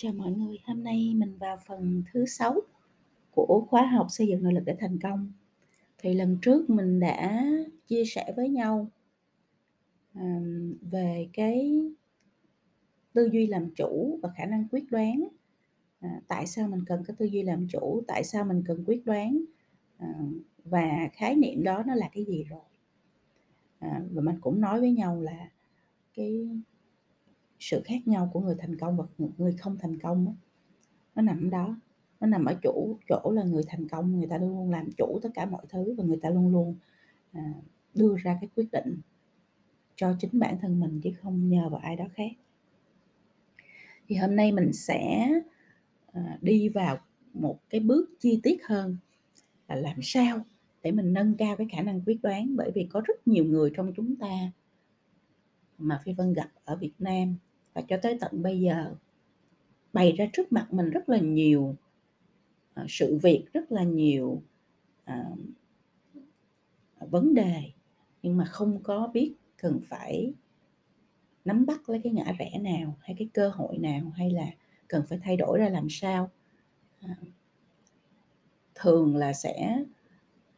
Chào mọi người, hôm nay mình vào phần thứ 6 của khóa học xây dựng nội lực để thành công. Thì lần trước mình đã chia sẻ với nhau về cái tư duy làm chủ và khả năng quyết đoán. À, tại sao mình cần cái tư duy làm chủ, tại sao mình cần quyết đoán ờ, và khái niệm đó nó là cái gì rồi. À, và mình cũng nói với nhau là cái sự khác nhau của người thành công và người không thành công đó, nó nằm đó nó nằm ở chỗ chỗ là người thành công người ta luôn luôn làm chủ tất cả mọi thứ và người ta luôn luôn à, đưa ra cái quyết định cho chính bản thân mình chứ không nhờ vào ai đó khác. Thì hôm nay mình sẽ à, đi vào một cái bước chi tiết hơn là làm sao để mình nâng cao cái khả năng quyết đoán. Bởi vì có rất nhiều người trong chúng ta mà phi vân gặp ở việt nam và cho tới tận bây giờ bày ra trước mặt mình rất là nhiều à, sự việc rất là nhiều à, vấn đề. Nhưng mà không có biết cần phải nắm bắt lấy cái ngã rẽ nào hay cái cơ hội nào hay là cần phải thay đổi ra làm sao. À, thường là sẽ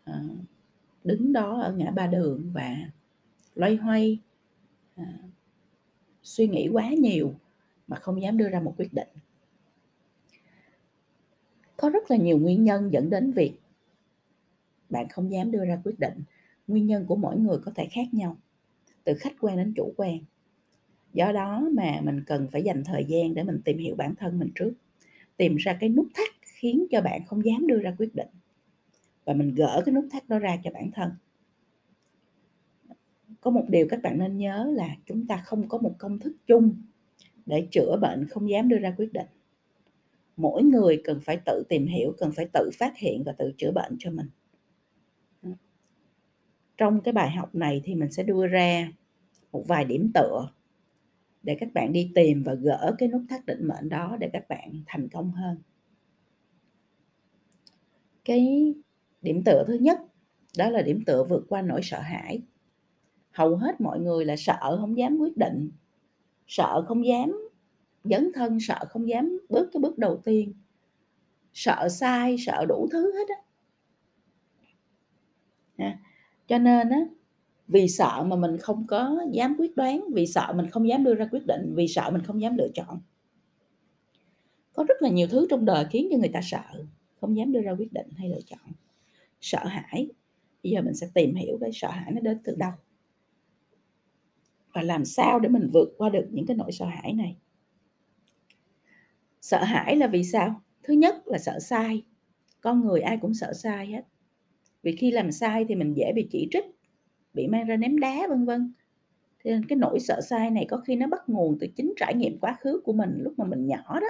à, đứng đó ở ngã ba đường và loay hoay à, suy nghĩ quá nhiều mà không dám đưa ra một quyết định. Có rất là nhiều nguyên nhân dẫn đến việc bạn không dám đưa ra quyết định. Nguyên nhân của mỗi người có thể khác nhau, từ khách quan đến chủ quan. Do đó mà mình cần phải dành thời gian để mình tìm hiểu bản thân mình trước, tìm ra cái nút thắt khiến cho bạn không dám đưa ra quyết định. Và mình gỡ cái nút thắt đó ra cho bản thân có một điều các bạn nên nhớ là chúng ta không có một công thức chung để chữa bệnh, không dám đưa ra quyết định. Mỗi người cần phải tự tìm hiểu, cần phải tự phát hiện và tự chữa bệnh cho mình. Trong cái bài học này thì mình sẽ đưa ra một vài điểm tựa để các bạn đi tìm và gỡ cái nút thắt định mệnh đó để các bạn thành công hơn. Cái điểm tựa thứ nhất, đó là điểm tựa vượt qua nỗi sợ hãi hầu hết mọi người là sợ không dám quyết định, sợ không dám dấn thân, sợ không dám bước cái bước đầu tiên, sợ sai, sợ đủ thứ hết á. À, cho nên á, vì sợ mà mình không có dám quyết đoán, vì sợ mình không dám đưa ra quyết định, vì sợ mình không dám lựa chọn. Có rất là nhiều thứ trong đời khiến cho người ta sợ, không dám đưa ra quyết định hay lựa chọn. Sợ hãi, bây giờ mình sẽ tìm hiểu cái sợ hãi nó đến từ đâu? Và làm sao để mình vượt qua được những cái nỗi sợ hãi này? Sợ hãi là vì sao? Thứ nhất là sợ sai. Con người ai cũng sợ sai hết. Vì khi làm sai thì mình dễ bị chỉ trích, bị mang ra ném đá, vân vân. Thế nên cái nỗi sợ sai này có khi nó bắt nguồn từ chính trải nghiệm quá khứ của mình lúc mà mình nhỏ đó.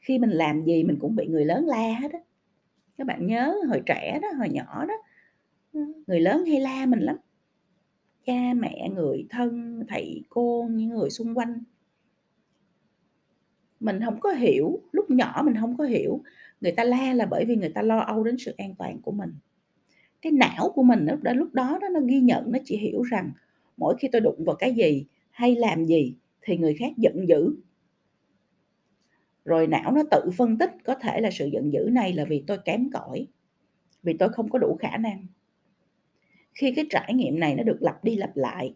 Khi mình làm gì mình cũng bị người lớn la hết á. Các bạn nhớ hồi trẻ đó, hồi nhỏ đó, người lớn hay la mình lắm cha, mẹ, người thân, thầy, cô, những người xung quanh. Mình không có hiểu, lúc nhỏ mình không có hiểu. Người ta la là bởi vì người ta lo âu đến sự an toàn của mình. Cái não của mình lúc đó lúc đó, nó ghi nhận, nó chỉ hiểu rằng mỗi khi tôi đụng vào cái gì hay làm gì thì người khác giận dữ. Rồi não nó tự phân tích có thể là sự giận dữ này là vì tôi kém cỏi, vì tôi không có đủ khả năng khi cái trải nghiệm này nó được lặp đi lặp lại,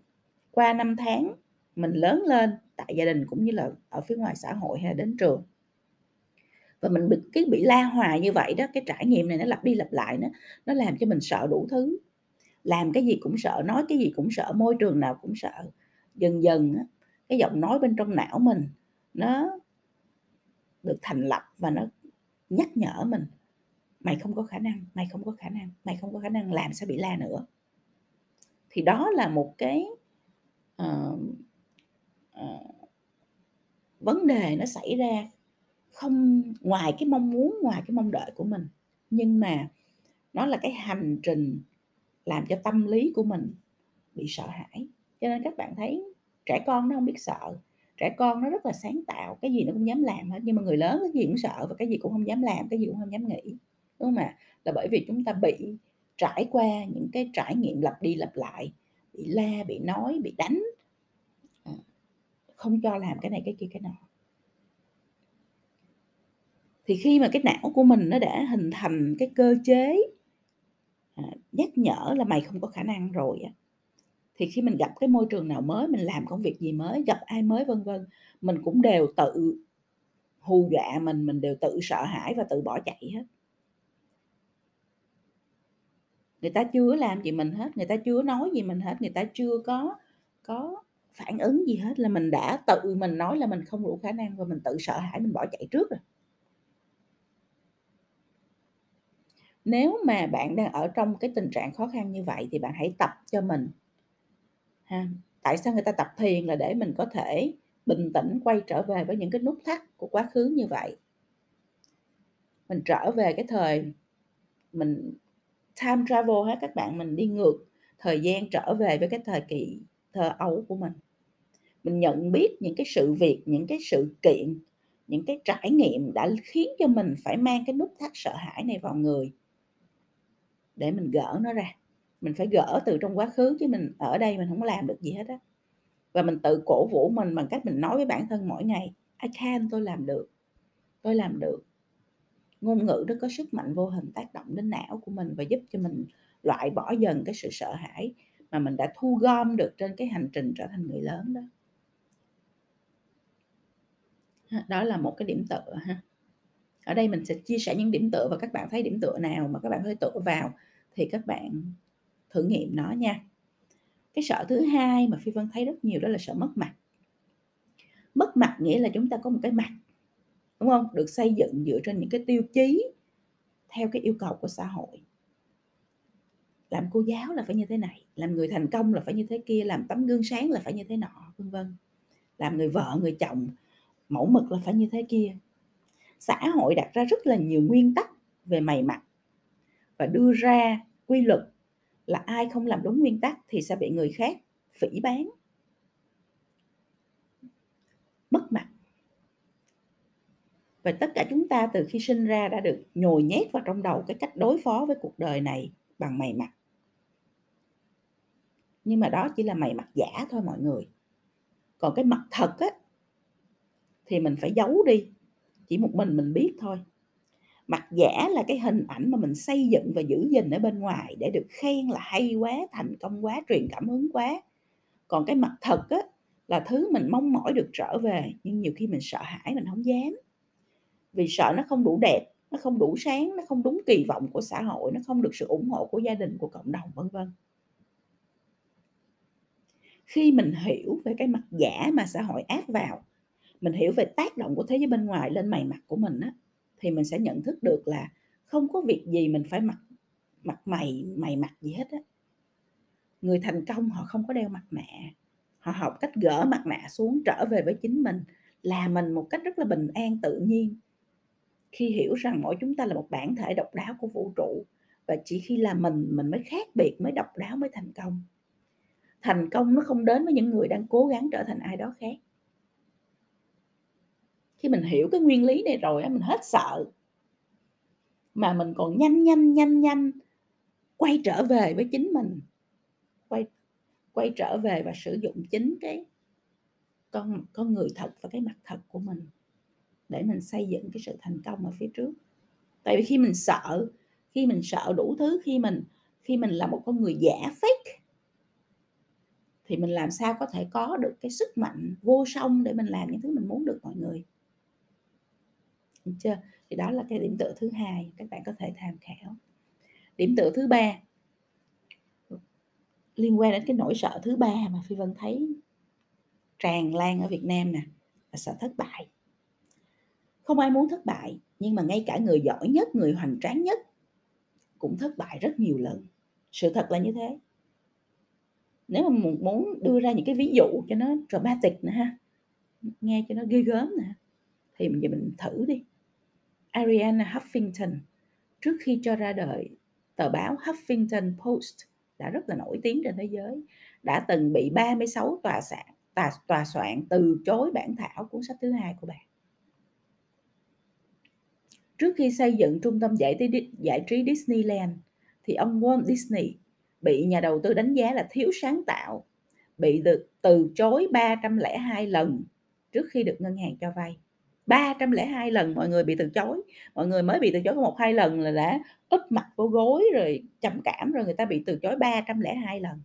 qua năm tháng mình lớn lên, tại gia đình cũng như là ở phía ngoài xã hội hay là đến trường. Và mình bị, cái bị la hòa như vậy đó, cái trải nghiệm này nó lặp đi lặp lại nó nó làm cho mình sợ đủ thứ. Làm cái gì cũng sợ, nói cái gì cũng sợ, môi trường nào cũng sợ. Dần dần cái giọng nói bên trong não mình nó được thành lập và nó nhắc nhở mình, mày không có khả năng, mày không có khả năng, mày không có khả năng, làm sẽ bị la nữa? Thì đó là một cái uh, uh, vấn đề nó xảy ra không ngoài cái mong muốn ngoài cái mong đợi của mình. Nhưng mà nó là cái hành trình làm cho tâm lý của mình bị sợ hãi. Cho nên các bạn thấy trẻ con nó không biết sợ. Trẻ con nó rất là sáng tạo cái gì nó cũng dám làm hết. Nhưng mà người lớn cái gì cũng sợ và cái gì cũng không dám làm cái gì cũng không dám nghĩ. Đúng không ạ? Là bởi vì chúng ta bị trải qua những cái trải nghiệm lặp đi lặp lại, bị la, bị nói, bị đánh. À, không cho làm cái này cái kia, cái nọ. Thì khi mà cái não của mình nó đã hình thành cái cơ chế à, nhắc nhở là mày không có khả năng rồi á, thì khi mình gặp cái môi trường nào mới, mình làm công việc gì mới, gặp ai mới, vân vân, mình cũng đều tự hù dọa mình mình đều tự sợ hãi và tự bỏ chạy hết người ta chưa làm gì mình hết, người ta chưa nói gì mình hết, người ta chưa có có phản ứng gì hết là mình đã tự mình nói là mình không đủ khả năng và mình tự sợ hãi, mình bỏ chạy trước rồi. Nếu mà bạn đang ở trong cái tình trạng khó khăn như vậy thì bạn hãy tập cho mình, ha. Tại sao người ta tập thiền là để mình có thể bình tĩnh quay trở về với những cái nút thắt của quá khứ như vậy? Mình trở về cái thời mình time travel hết, các bạn mình đi ngược thời gian trở về với cái thời kỳ thơ ấu của mình. Mình nhận biết những cái sự việc, những cái sự kiện, những cái trải nghiệm đã khiến cho mình phải mang cái nút thắt sợ hãi này vào người để mình gỡ nó ra. Mình phải gỡ từ trong quá khứ chứ mình ở đây mình không làm được gì hết á. Và mình tự cổ vũ mình bằng cách mình nói với bản thân mỗi ngày, I can, tôi làm được, tôi làm được ngôn ngữ nó có sức mạnh vô hình, tác động đến não của mình và giúp cho mình loại bỏ dần cái sự sợ hãi mà mình đã thu gom được trên cái hành trình trở thành người lớn đó. Đó là một cái điểm tựa ha. Ở đây mình sẽ chia sẻ những điểm tựa và các bạn thấy điểm tựa nào mà các bạn hơi tựa vào thì các bạn thử nghiệm nó nha. Cái sợ thứ hai mà phi vân thấy rất nhiều đó là sợ mất mặt. Mất mặt nghĩa là chúng ta có một cái mặt đúng không? Được xây dựng dựa trên những cái tiêu chí theo cái yêu cầu của xã hội. Làm cô giáo là phải như thế này, làm người thành công là phải như thế kia, làm tấm gương sáng là phải như thế nọ, vân vân. Làm người vợ, người chồng, mẫu mực là phải như thế kia. Xã hội đặt ra rất là nhiều nguyên tắc về mày mặt và đưa ra quy luật là ai không làm đúng nguyên tắc thì sẽ bị người khác phỉ bán. Mất mặt và tất cả chúng ta từ khi sinh ra đã được nhồi nhét vào trong đầu cái cách đối phó với cuộc đời này bằng mày mặt nhưng mà đó chỉ là mày mặt giả thôi mọi người. Còn cái mặt thật á, thì mình phải giấu đi, chỉ một mình mình biết thôi. Mặt giả là cái hình ảnh mà mình xây dựng và giữ gìn ở bên ngoài để được khen là hay quá, thành công quá, truyền cảm hứng quá. Còn cái mặt thật á, là thứ mình mong mỏi được trở về, nhưng nhiều khi mình sợ hãi, mình không dám vì sợ nó không đủ đẹp, nó không đủ sáng, nó không đúng kỳ vọng của xã hội, nó không được sự ủng hộ của gia đình, của cộng đồng, vân vân. Khi mình hiểu về cái mặt giả mà xã hội áp vào, mình hiểu về tác động của thế giới bên ngoài lên mày mặt của mình á, thì mình sẽ nhận thức được là không có việc gì mình phải mặc mặt mày mày mặt gì hết á. Người thành công họ không có đeo mặt nạ, họ học cách gỡ mặt nạ xuống trở về với chính mình, là mình một cách rất là bình an, tự nhiên khi hiểu rằng mỗi chúng ta là một bản thể độc đáo của vũ trụ và chỉ khi là mình mình mới khác biệt, mới độc đáo, mới thành công. Thành công nó không đến với những người đang cố gắng trở thành ai đó khác. Khi mình hiểu cái nguyên lý này rồi mình hết sợ. Mà mình còn nhanh nhanh nhanh nhanh quay trở về với chính mình. Quay quay trở về và sử dụng chính cái con con người thật và cái mặt thật của mình để mình xây dựng cái sự thành công ở phía trước. Tại vì khi mình sợ, khi mình sợ đủ thứ, khi mình khi mình là một con người giả fake thì mình làm sao có thể có được cái sức mạnh vô song để mình làm những thứ mình muốn được mọi người. Được chưa? Thì đó là cái điểm tựa thứ hai, các bạn có thể tham khảo. Điểm tựa thứ ba, liên quan đến cái nỗi sợ thứ ba mà phi vân thấy tràn lan ở việt nam nè, là sợ thất bại không ai muốn thất bại nhưng mà ngay cả người giỏi nhất người hoành tráng nhất cũng thất bại rất nhiều lần. Sự thật là như thế. Nếu mà muốn đưa ra những cái ví dụ cho nó dramatic nè ha nghe cho nó ghê gớm nè thì bây giờ mình thử đi. Ariana Huffington trước khi cho ra đời tờ báo Huffington Post đã rất là nổi tiếng trên thế giới đã từng bị 36 tòa soạn tòa, tòa soạn từ chối bản thảo cuốn sách thứ hai của bạn trước khi xây dựng trung tâm giải trí, giải trí Disneyland thì ông Walt Disney bị nhà đầu tư đánh giá là thiếu sáng tạo bị được từ chối 302 lần trước khi được ngân hàng cho vay. 302 lần mọi người bị từ chối mọi người mới bị từ chối có một hai lần là đã úp mặt vô gối rồi trầm cảm rồi người ta bị từ chối 302 lần.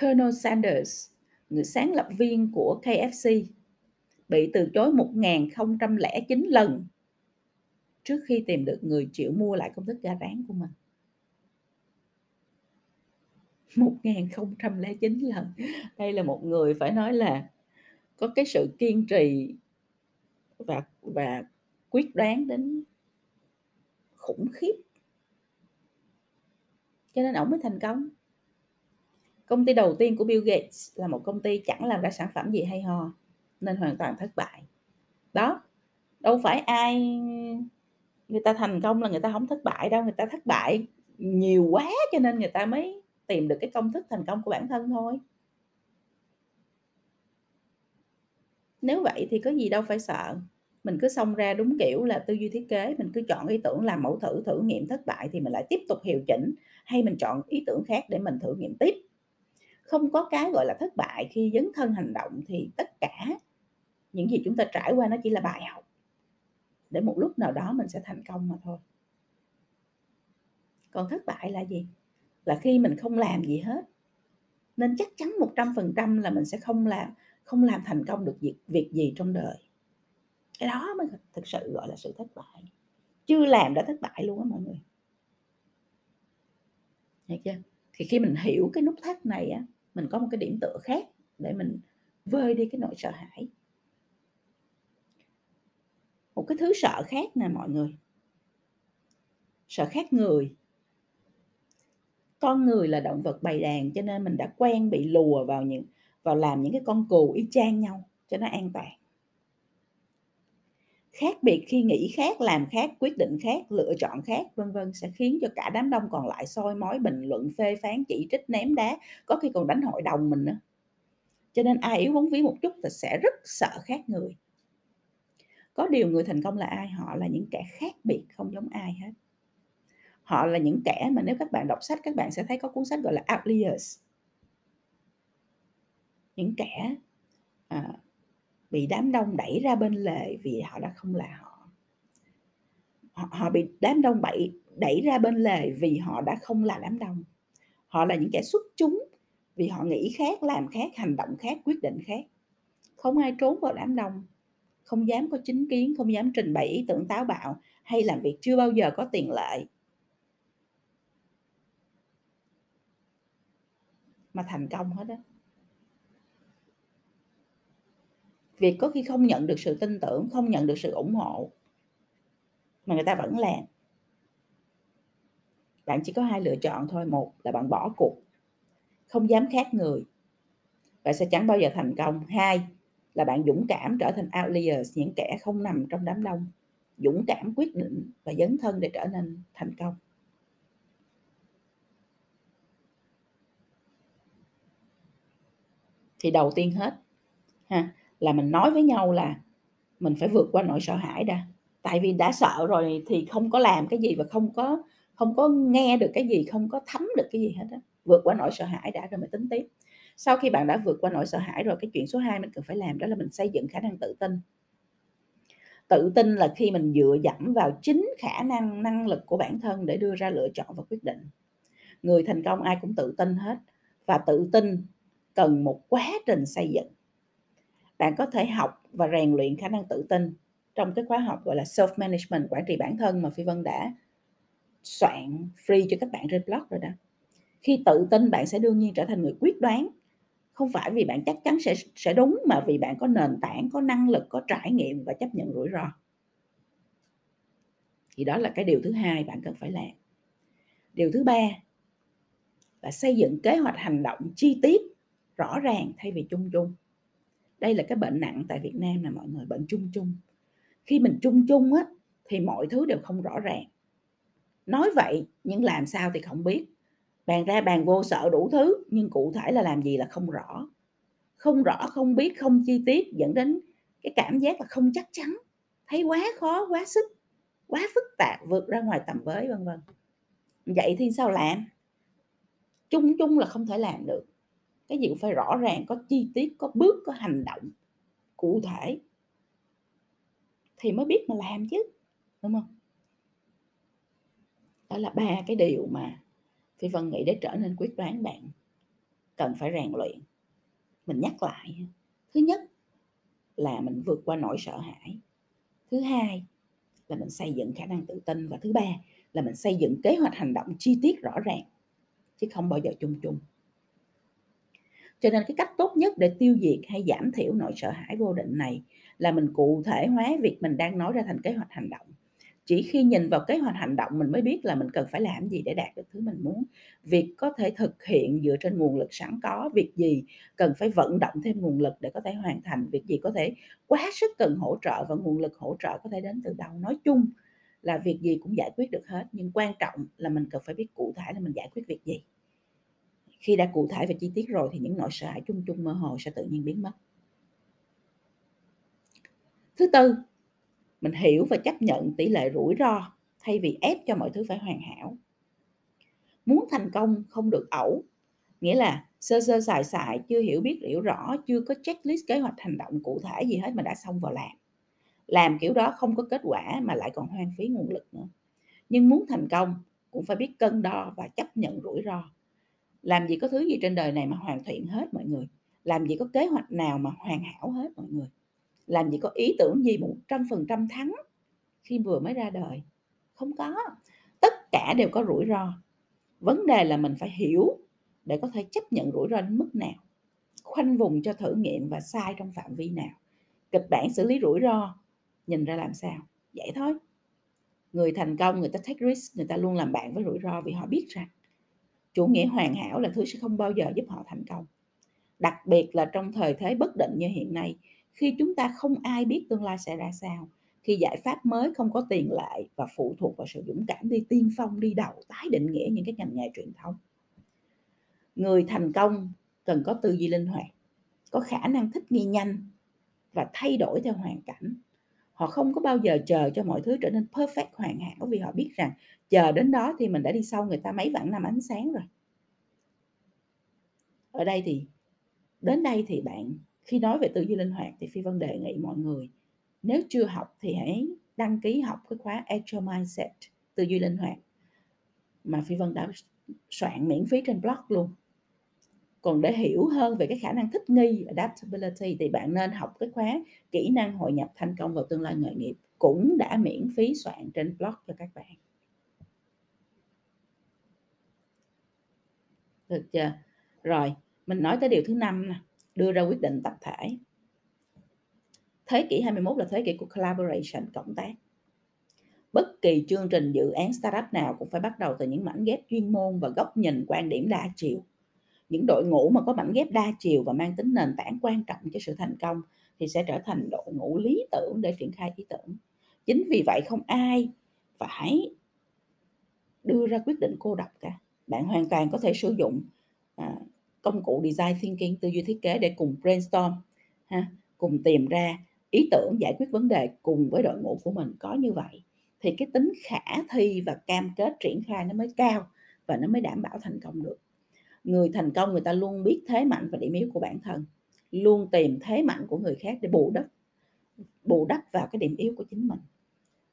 Colonel Sanders người sáng lập viên của KFC bị từ chối 1009 lần trước khi tìm được người chịu mua lại công thức gà rán của mình. 1009 lần. Đây là một người phải nói là có cái sự kiên trì và và quyết đoán đến khủng khiếp. Cho nên ổng mới thành công. Công ty đầu tiên của Bill Gates là một công ty chẳng làm ra sản phẩm gì hay ho nên hoàn toàn thất bại. Đó, đâu phải ai, người ta thành công là người ta không thất bại đâu, người ta thất bại nhiều quá cho nên người ta mới tìm được cái công thức thành công của bản thân thôi. Nếu vậy thì có gì đâu phải sợ. Mình cứ xông ra đúng kiểu là tư duy thiết kế, mình cứ chọn ý tưởng làm mẫu thử thử nghiệm thất bại thì mình lại tiếp tục hiệu chỉnh, hay mình chọn ý tưởng khác để mình thử nghiệm tiếp. Không có cái gọi là thất bại khi dấn thân hành động thì tất cả những gì chúng ta trải qua nó chỉ là bài học. Để một lúc nào đó mình sẽ thành công mà thôi. Còn thất bại là gì? Là khi mình không làm gì hết. Nên chắc chắn 100% là mình sẽ không làm không làm thành công được việc, việc gì trong đời. Cái đó mới thực sự gọi là sự thất bại. Chưa làm đã thất bại luôn á mọi người. Thấy chưa? thì khi mình hiểu cái nút thắt này á mình có một cái điểm tựa khác để mình vơi đi cái nỗi sợ hãi một cái thứ sợ khác nè mọi người. Sợ khác người. Con người là động vật bầy đàn cho nên mình đã quen bị lùa vào những, vào làm những cái con cừu y chang nhau cho nó an toàn. Khác biệt khi nghĩ khác, làm khác, quyết định khác, lựa chọn khác, vân vân, sẽ khiến cho cả đám đông còn lại soi mói, bình luận, phê phán, chỉ trích, ném đá, có khi còn đánh hội đồng mình nữa. Cho nên ai yếu bóng ví một chút thì sẽ rất sợ khác người có điều người thành công là ai? Họ là những kẻ khác biệt không giống ai hết. Họ là những kẻ mà nếu các bạn đọc sách các bạn sẽ thấy có cuốn sách gọi là outliers. Những kẻ à, bị đám đông đẩy ra bên lề vì họ đã không là họ. Họ, họ bị đám đông bậy đẩy ra bên lề vì họ đã không là đám đông. Họ là những kẻ xuất chúng vì họ nghĩ khác làm khác hành động khác quyết định khác. Không ai trốn vào đám đông không dám có chính kiến, không dám trình bày ý tưởng táo bạo hay làm việc chưa bao giờ có tiền lệ. Mà thành công hết á. Việc có khi không nhận được sự tin tưởng, không nhận được sự ủng hộ mà người ta vẫn làm. Bạn chỉ có hai lựa chọn thôi, một là bạn bỏ cuộc, không dám khác người bạn sẽ chẳng bao giờ thành công. Hai là bạn dũng cảm trở thành outliers, những kẻ không nằm trong đám đông. Dũng cảm quyết định và dấn thân để trở nên thành công. Thì đầu tiên hết, ha, là mình nói với nhau là mình phải vượt qua nỗi sợ hãi đã. Tại vì đã sợ rồi thì không có làm cái gì và không có không có nghe được cái gì, không có thấm được cái gì hết á. Vượt qua nỗi sợ hãi đã rồi mới tính tiếp sau khi bạn đã vượt qua nỗi sợ hãi rồi, cái chuyện số 2 mình cần phải làm đó là mình xây dựng khả năng tự tin. Tự tin là khi mình dựa dẫm vào chính khả năng năng lực của bản thân để đưa ra lựa chọn và quyết định. Người thành công ai cũng tự tin hết, và tự tin cần một quá trình xây dựng. Bạn có thể học và rèn luyện khả năng tự tin trong cái khóa học gọi là self management quản trị bản thân mà phi vân đã soạn free cho các bạn trên blog rồi đó. Khi tự tin, bạn sẽ đương nhiên trở thành người quyết đoán không phải vì bạn chắc chắn sẽ sẽ đúng, mà vì bạn có nền tảng, có năng lực, có trải nghiệm và chấp nhận rủi ro. Thì đó là cái điều thứ hai bạn cần phải làm. Điều thứ ba là xây dựng kế hoạch hành động chi tiết, rõ ràng thay vì chung chung. Đây là cái bệnh nặng tại Việt Nam là mọi người, bệnh chung chung. Khi mình chung chung á, thì mọi thứ đều không rõ ràng. Nói vậy, nhưng làm sao thì không biết bàn ra bàn vô sợ đủ thứ, nhưng cụ thể là làm gì là không rõ. Không rõ, không biết, không chi tiết, dẫn đến cái cảm giác là không chắc chắn. Thấy quá khó, quá sức, quá phức tạp, vượt ra ngoài tầm với, vân vân. Vậy thì sao làm? Chung chung là không thể làm được. Cái gì cũng phải rõ ràng, có chi tiết, có bước, có hành động cụ thể thì mới biết mà làm chứ, đúng không? Đó là ba cái điều mà phi vân nghĩ để trở nên quyết đoán bạn cần phải rèn luyện. Mình nhắc lại, thứ nhất là mình vượt qua nỗi sợ hãi. Thứ hai là mình xây dựng khả năng tự tin. Và thứ ba là mình xây dựng kế hoạch hành động chi tiết rõ ràng, chứ không bao giờ chung chung. Cho nên cái cách tốt nhất để tiêu diệt hay giảm thiểu nỗi sợ hãi vô định này là mình cụ thể hóa việc mình đang nói ra thành kế hoạch hành động chỉ khi nhìn vào kế hoạch hành động mình mới biết là mình cần phải làm gì để đạt được thứ mình muốn. Việc có thể thực hiện dựa trên nguồn lực sẵn có, việc gì cần phải vận động thêm nguồn lực để có thể hoàn thành, việc gì có thể quá sức cần hỗ trợ và nguồn lực hỗ trợ có thể đến từ đâu. Nói chung là việc gì cũng giải quyết được hết, nhưng quan trọng là mình cần phải biết cụ thể là mình giải quyết việc gì. Khi đã cụ thể và chi tiết rồi thì những nỗi sợ hãi chung chung mơ hồ sẽ tự nhiên biến mất. Thứ tư mình hiểu và chấp nhận tỷ lệ rủi ro thay vì ép cho mọi thứ phải hoàn hảo. Muốn thành công không được ẩu nghĩa là sơ sơ xài xài, chưa hiểu biết hiểu rõ chưa có checklist kế hoạch hành động cụ thể gì hết mà đã xong vào làm. Làm kiểu đó không có kết quả mà lại còn hoang phí nguồn lực nữa. Nhưng muốn thành công cũng phải biết cân đo và chấp nhận rủi ro. Làm gì có thứ gì trên đời này mà hoàn thiện hết mọi người? Làm gì có kế hoạch nào mà hoàn hảo hết mọi người? Làm gì có ý tưởng gì một trăm phần trăm thắng khi vừa mới ra đời. Không có. Tất cả đều có rủi ro. Vấn đề là mình phải hiểu để có thể chấp nhận rủi ro đến mức nào. Khoanh vùng cho thử nghiệm và sai trong phạm vi nào. Kịch bản xử lý rủi ro, nhìn ra làm sao. Vậy thôi. Người thành công, người ta take risk, người ta luôn làm bạn với rủi ro vì họ biết rằng chủ nghĩa hoàn hảo là thứ sẽ không bao giờ giúp họ thành công. Đặc biệt là trong thời thế bất định như hiện nay khi chúng ta không ai biết tương lai sẽ ra sao, khi giải pháp mới không có tiền lệ và phụ thuộc vào sự dũng cảm đi tiên phong, đi đầu, tái định nghĩa những cái ngành nghề truyền thống. Người thành công cần có tư duy linh hoạt, có khả năng thích nghi nhanh và thay đổi theo hoàn cảnh. Họ không có bao giờ chờ cho mọi thứ trở nên perfect, hoàn hảo vì họ biết rằng chờ đến đó thì mình đã đi sau người ta mấy vạn năm ánh sáng rồi. Ở đây thì, đến đây thì bạn khi nói về tư duy linh hoạt thì phi vân đề nghị mọi người, nếu chưa học thì hãy đăng ký học cái khóa Agile Mindset, tư duy linh hoạt, mà phi vân đã soạn miễn phí trên blog luôn. Còn để hiểu hơn về cái khả năng thích nghi, adaptability thì bạn nên học cái khóa kỹ năng hội nhập thành công vào tương lai nghề nghiệp cũng đã miễn phí soạn trên blog cho các bạn. Được chưa? Rồi, mình nói tới điều thứ năm nè đưa ra quyết định tập thể. Thế kỷ 21 là thế kỷ của collaboration cộng tác. Bất kỳ chương trình dự án startup nào cũng phải bắt đầu từ những mảnh ghép chuyên môn và góc nhìn quan điểm đa chiều. Những đội ngũ mà có mảnh ghép đa chiều và mang tính nền tảng quan trọng cho sự thành công thì sẽ trở thành đội ngũ lý tưởng để triển khai ý tưởng. Chính vì vậy không ai phải đưa ra quyết định cô độc cả. Bạn hoàn toàn có thể sử dụng à, công cụ design thinking tư duy thiết kế để cùng brainstorm, ha, cùng tìm ra ý tưởng giải quyết vấn đề cùng với đội ngũ của mình, có như vậy thì cái tính khả thi và cam kết triển khai nó mới cao và nó mới đảm bảo thành công được. Người thành công người ta luôn biết thế mạnh và điểm yếu của bản thân, luôn tìm thế mạnh của người khác để bù đắp bù đắp vào cái điểm yếu của chính mình.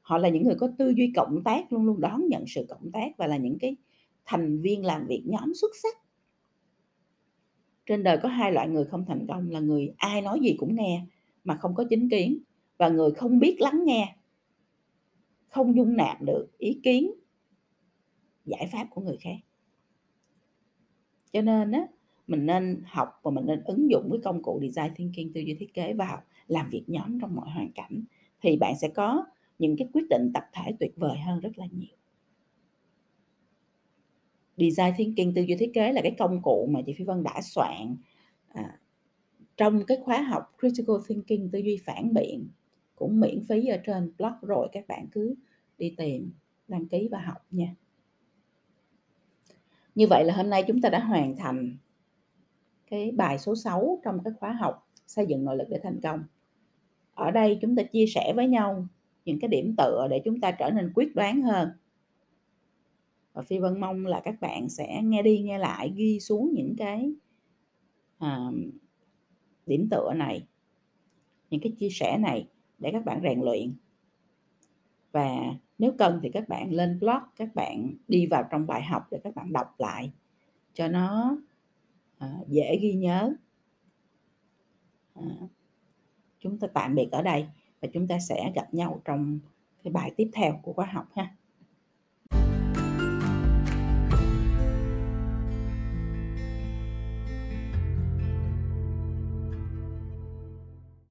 Họ là những người có tư duy cộng tác luôn luôn đón nhận sự cộng tác và là những cái thành viên làm việc nhóm xuất sắc trên đời có hai loại người không thành công là người ai nói gì cũng nghe mà không có chính kiến và người không biết lắng nghe, không dung nạp được ý kiến, giải pháp của người khác. Cho nên á, mình nên học và mình nên ứng dụng cái công cụ design thinking tư duy thiết kế vào làm việc nhóm trong mọi hoàn cảnh, thì bạn sẽ có những cái quyết định tập thể tuyệt vời hơn rất là nhiều design thinking tư duy thiết kế là cái công cụ mà chị Phi Vân đã soạn à, trong cái khóa học critical thinking tư duy phản biện cũng miễn phí ở trên blog. Rồi các bạn cứ đi tìm đăng ký và học nha. Như vậy là hôm nay chúng ta đã hoàn thành cái bài số 6 trong cái khóa học xây dựng nội lực để thành công. Ở đây chúng ta chia sẻ với nhau những cái điểm tựa để chúng ta trở nên quyết đoán hơn và phi vân mong là các bạn sẽ nghe đi nghe lại ghi xuống những cái à, điểm tựa này những cái chia sẻ này để các bạn rèn luyện. Và nếu cần thì các bạn lên blog, các bạn đi vào trong bài học để các bạn đọc lại cho nó, ờ, dễ ghi nhớ. Ờ, chúng ta tạm biệt ở đây và chúng ta sẽ gặp nhau trong cái bài tiếp theo của khóa học ha.